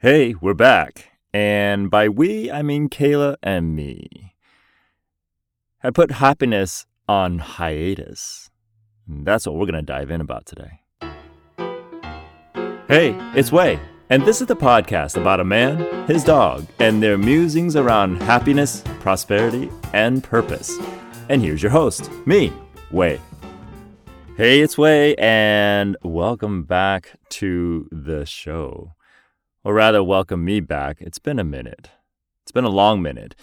Hey, we're back. And by we, I mean Kayla and me. I put happiness on hiatus. And that's what we're going to dive in about today. Hey, it's Wei, and this is the podcast about a man, his dog, and their musings around happiness, prosperity, and purpose. And here's your host, me, Wei. Hey, it's Wei, and welcome back to the show. Or rather, welcome me back. It's been a minute. It's been a long minute.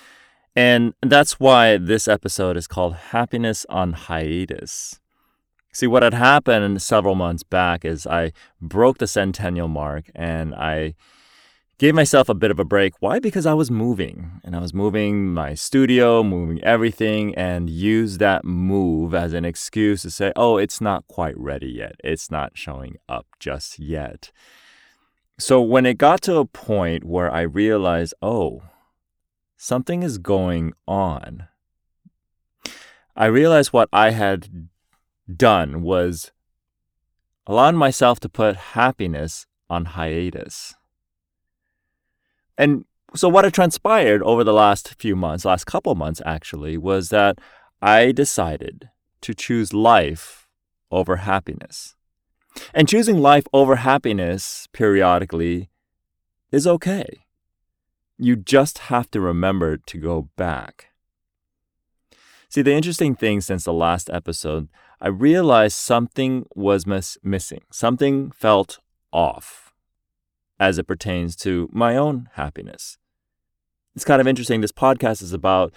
And that's why this episode is called Happiness on Hiatus. See, what had happened several months back is I broke the centennial mark and I gave myself a bit of a break. Why? Because I was moving and I was moving my studio, moving everything, and used that move as an excuse to say, oh, it's not quite ready yet. It's not showing up just yet. So when it got to a point where I realized, oh, something is going on, I realized what I had done was allowing myself to put happiness on hiatus. And so, what had transpired over the last few months, last couple months actually, was that I decided to choose life over happiness. And choosing life over happiness periodically is okay. You just have to remember to go back. See, the interesting thing since the last episode, I realized something was miss- missing. Something felt off as it pertains to my own happiness. It's kind of interesting. This podcast is about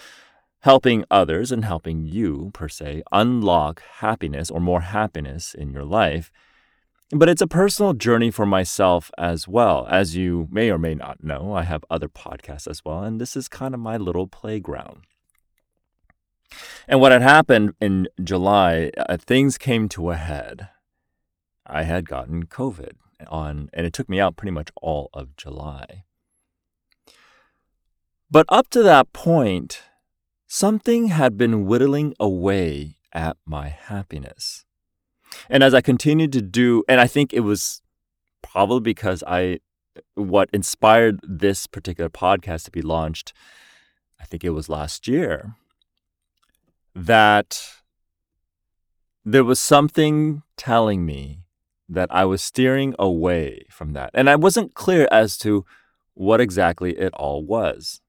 helping others and helping you, per se, unlock happiness or more happiness in your life. But it's a personal journey for myself as well. As you may or may not know, I have other podcasts as well, and this is kind of my little playground. And what had happened in July, uh, things came to a head. I had gotten COVID on, and it took me out pretty much all of July. But up to that point, something had been whittling away at my happiness. And as I continued to do, and I think it was probably because I, what inspired this particular podcast to be launched, I think it was last year, that there was something telling me that I was steering away from that. And I wasn't clear as to what exactly it all was.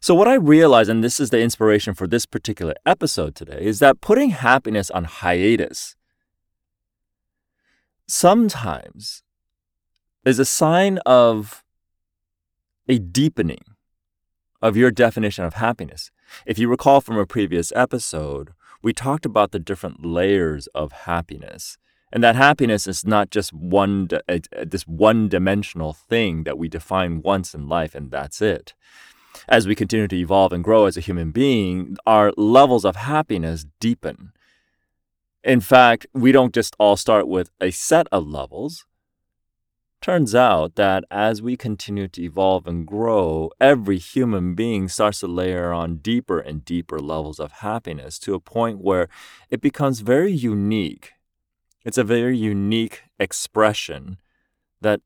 So, what I realized, and this is the inspiration for this particular episode today, is that putting happiness on hiatus sometimes is a sign of a deepening of your definition of happiness. If you recall from a previous episode, we talked about the different layers of happiness. And that happiness is not just one uh, this one-dimensional thing that we define once in life and that's it as we continue to evolve and grow as a human being, our levels of happiness deepen. In fact, we don't just all start with a set of levels. Turns out that as we continue to evolve and grow, every human being starts to layer on deeper and deeper levels of happiness to a point where it becomes very unique. It's a very unique expression that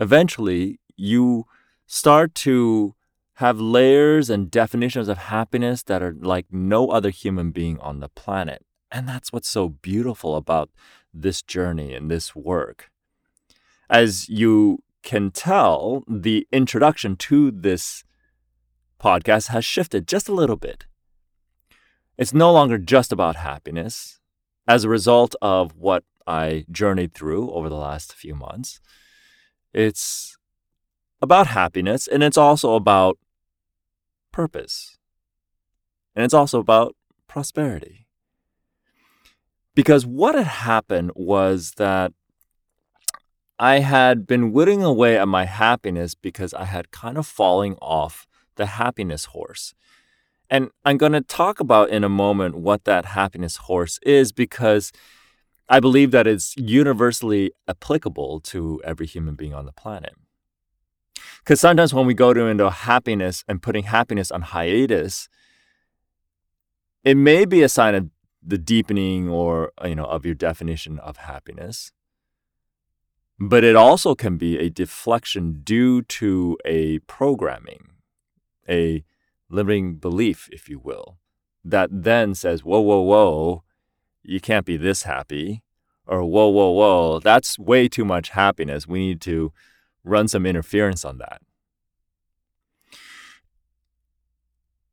eventually you start to have layers and definitions of happiness that are like no other human being on the planet. And that's what's so beautiful about this journey and this work. As you can tell, the introduction to this podcast has shifted just a little bit. It's no longer just about happiness. As a result of what I journeyed through over the last few months, it's about happiness and it's also about purpose. And it's also about prosperity. Because what had happened was that I had been whittling away at my happiness because I had kind of falling off the happiness horse. And I'm going to talk about in a moment what that happiness horse is because I believe that it's universally applicable to every human being on the planet. Because sometimes when we go to into happiness and putting happiness on hiatus, it may be a sign of the deepening or you know of your definition of happiness. but it also can be a deflection due to a programming, a limiting belief, if you will, that then says, whoa, whoa, whoa, you can't be this happy. Or, whoa, whoa, whoa, that's way too much happiness. We need to run some interference on that.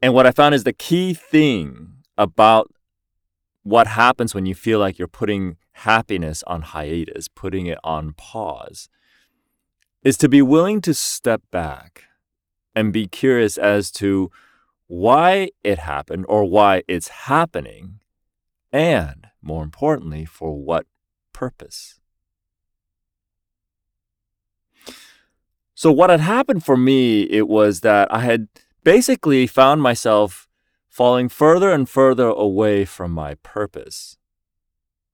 And what I found is the key thing about what happens when you feel like you're putting happiness on hiatus, putting it on pause, is to be willing to step back and be curious as to why it happened or why it's happening, and more importantly, for what purpose. So, what had happened for me, it was that I had basically found myself falling further and further away from my purpose,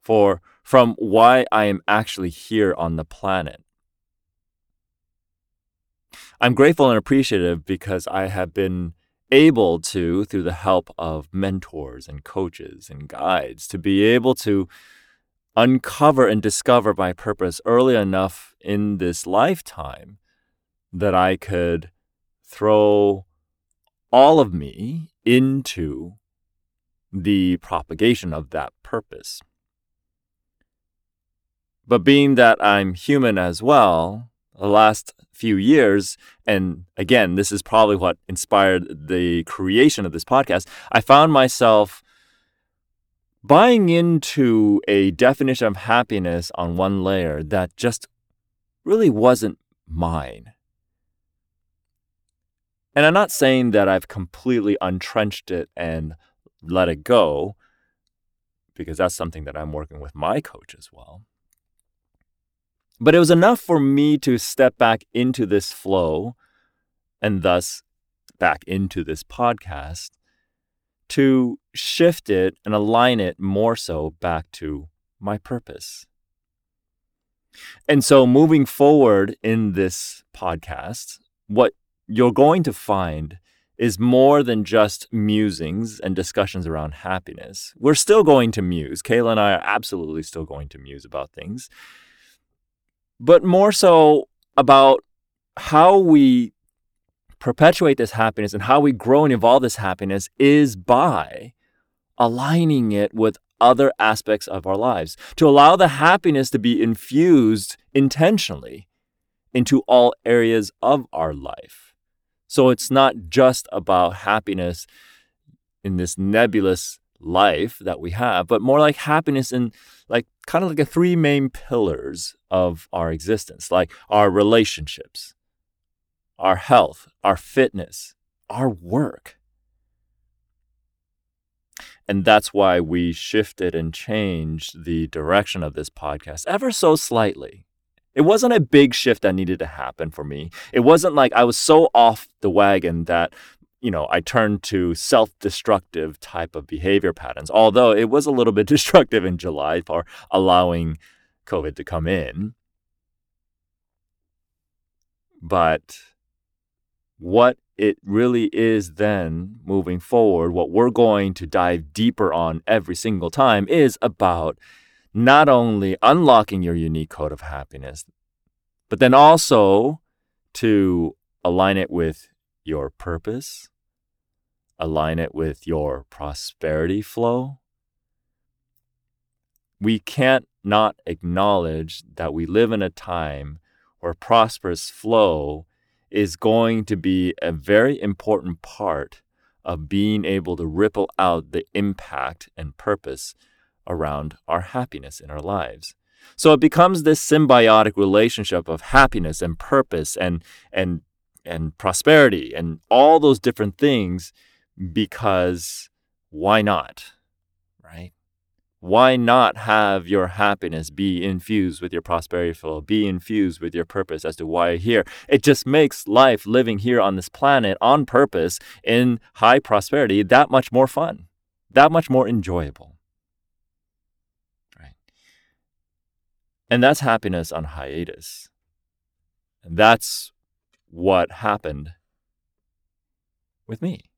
for from why I am actually here on the planet. I'm grateful and appreciative because I have been able to, through the help of mentors and coaches and guides, to be able to uncover and discover my purpose early enough in this lifetime that I could throw all of me into the propagation of that purpose. But being that I'm human as well, the last few years, and again, this is probably what inspired the creation of this podcast, I found myself buying into a definition of happiness on one layer that just really wasn't mine. And I'm not saying that I've completely untrenched it and let it go, because that's something that I'm working with my coach as well. But it was enough for me to step back into this flow and thus back into this podcast to shift it and align it more so back to my purpose. And so, moving forward in this podcast, what you're going to find is more than just musings and discussions around happiness. We're still going to muse. Kayla and I are absolutely still going to muse about things, but more so about how we perpetuate this happiness and how we grow and evolve this happiness is by aligning it with other aspects of our lives, to allow the happiness to be infused intentionally into all areas of our life. So it's not just about happiness in this nebulous life that we have, but more like happiness in like kind of like the three main pillars of our existence, like our relationships, our health, our fitness, our work. And that's why we shifted and changed the direction of this podcast ever so slightly. It wasn't a big shift that needed to happen for me. It wasn't like I was so off the wagon that, you know, I turned to self destructive type of behavior patterns, although it was a little bit destructive in July for allowing COVID to come in. But what it really is then moving forward, what we're going to dive deeper on every single time is about not only unlocking your unique code of happiness, but then also to align it with your purpose, align it with your prosperity flow. We can't not acknowledge that we live in a time where prosperous flow is going to be a very important part of being able to ripple out the impact and purpose around our happiness in our lives. So it becomes this symbiotic relationship of happiness and purpose and and and prosperity and all those different things because why not? Right? Why not have your happiness be infused with your prosperity flow, be infused with your purpose as to why you're here? It just makes life living here on this planet on purpose in high prosperity that much more fun, that much more enjoyable. And that's happiness on hiatus. And that's what happened with me.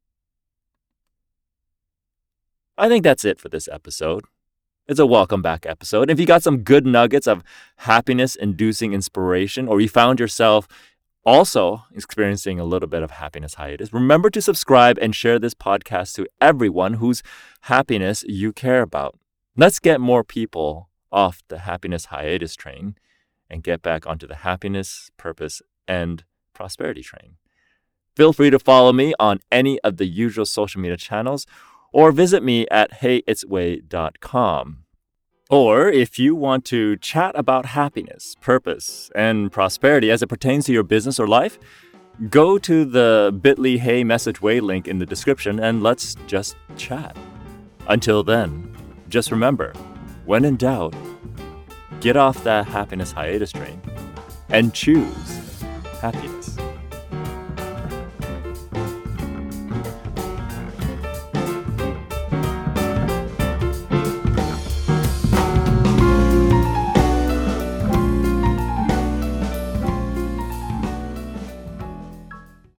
I think that's it for this episode. It's a welcome back episode. If you got some good nuggets of happiness inducing inspiration, or you found yourself also experiencing a little bit of happiness hiatus, remember to subscribe and share this podcast to everyone whose happiness you care about. Let's get more people off the happiness hiatus train and get back onto the happiness, purpose, and prosperity train. Feel free to follow me on any of the usual social media channels or visit me at heyitswei.com. Or if you want to chat about happiness, purpose, and prosperity as it pertains to your business or life, go to the bit.ly Hey Message Wei link in the description and let's just chat. Until then, just remember when in doubt, get off that happiness hiatus train and choose happiness.